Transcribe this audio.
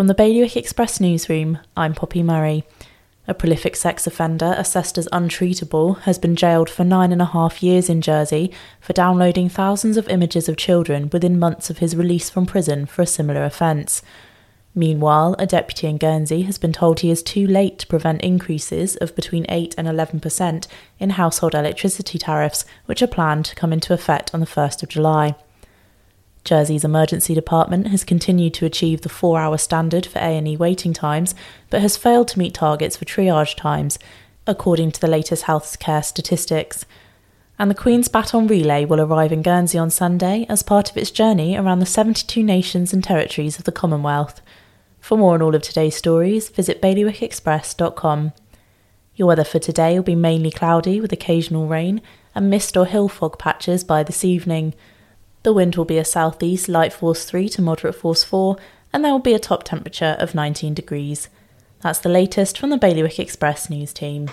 From the Bailiwick Express newsroom, I'm Poppy Murray. A prolific sex offender assessed as untreatable has been jailed for nine and a half years in Jersey for downloading thousands of images of children within months of his release from prison for a similar offence. Meanwhile, a deputy in Guernsey has been told he is too late to prevent increases of between 8 and 11% in household electricity tariffs, which are planned to come into effect on the 1st of July. Jersey's emergency department has continued to achieve the 4-hour standard for A&E waiting times, but has failed to meet targets for triage times, according to the latest healthcare statistics. And the Queen's Baton Relay will arrive in Guernsey on Sunday as part of its journey around the 72 nations and territories of the Commonwealth. For more on all of today's stories, visit bailiwickexpress.com. Your weather for today will be mainly cloudy with occasional rain and mist or hill fog patches by this evening. The wind will be a southeast light force 3 to moderate force 4, and there will be a top temperature of 19 degrees. That's the latest from the Bailiwick Express news team.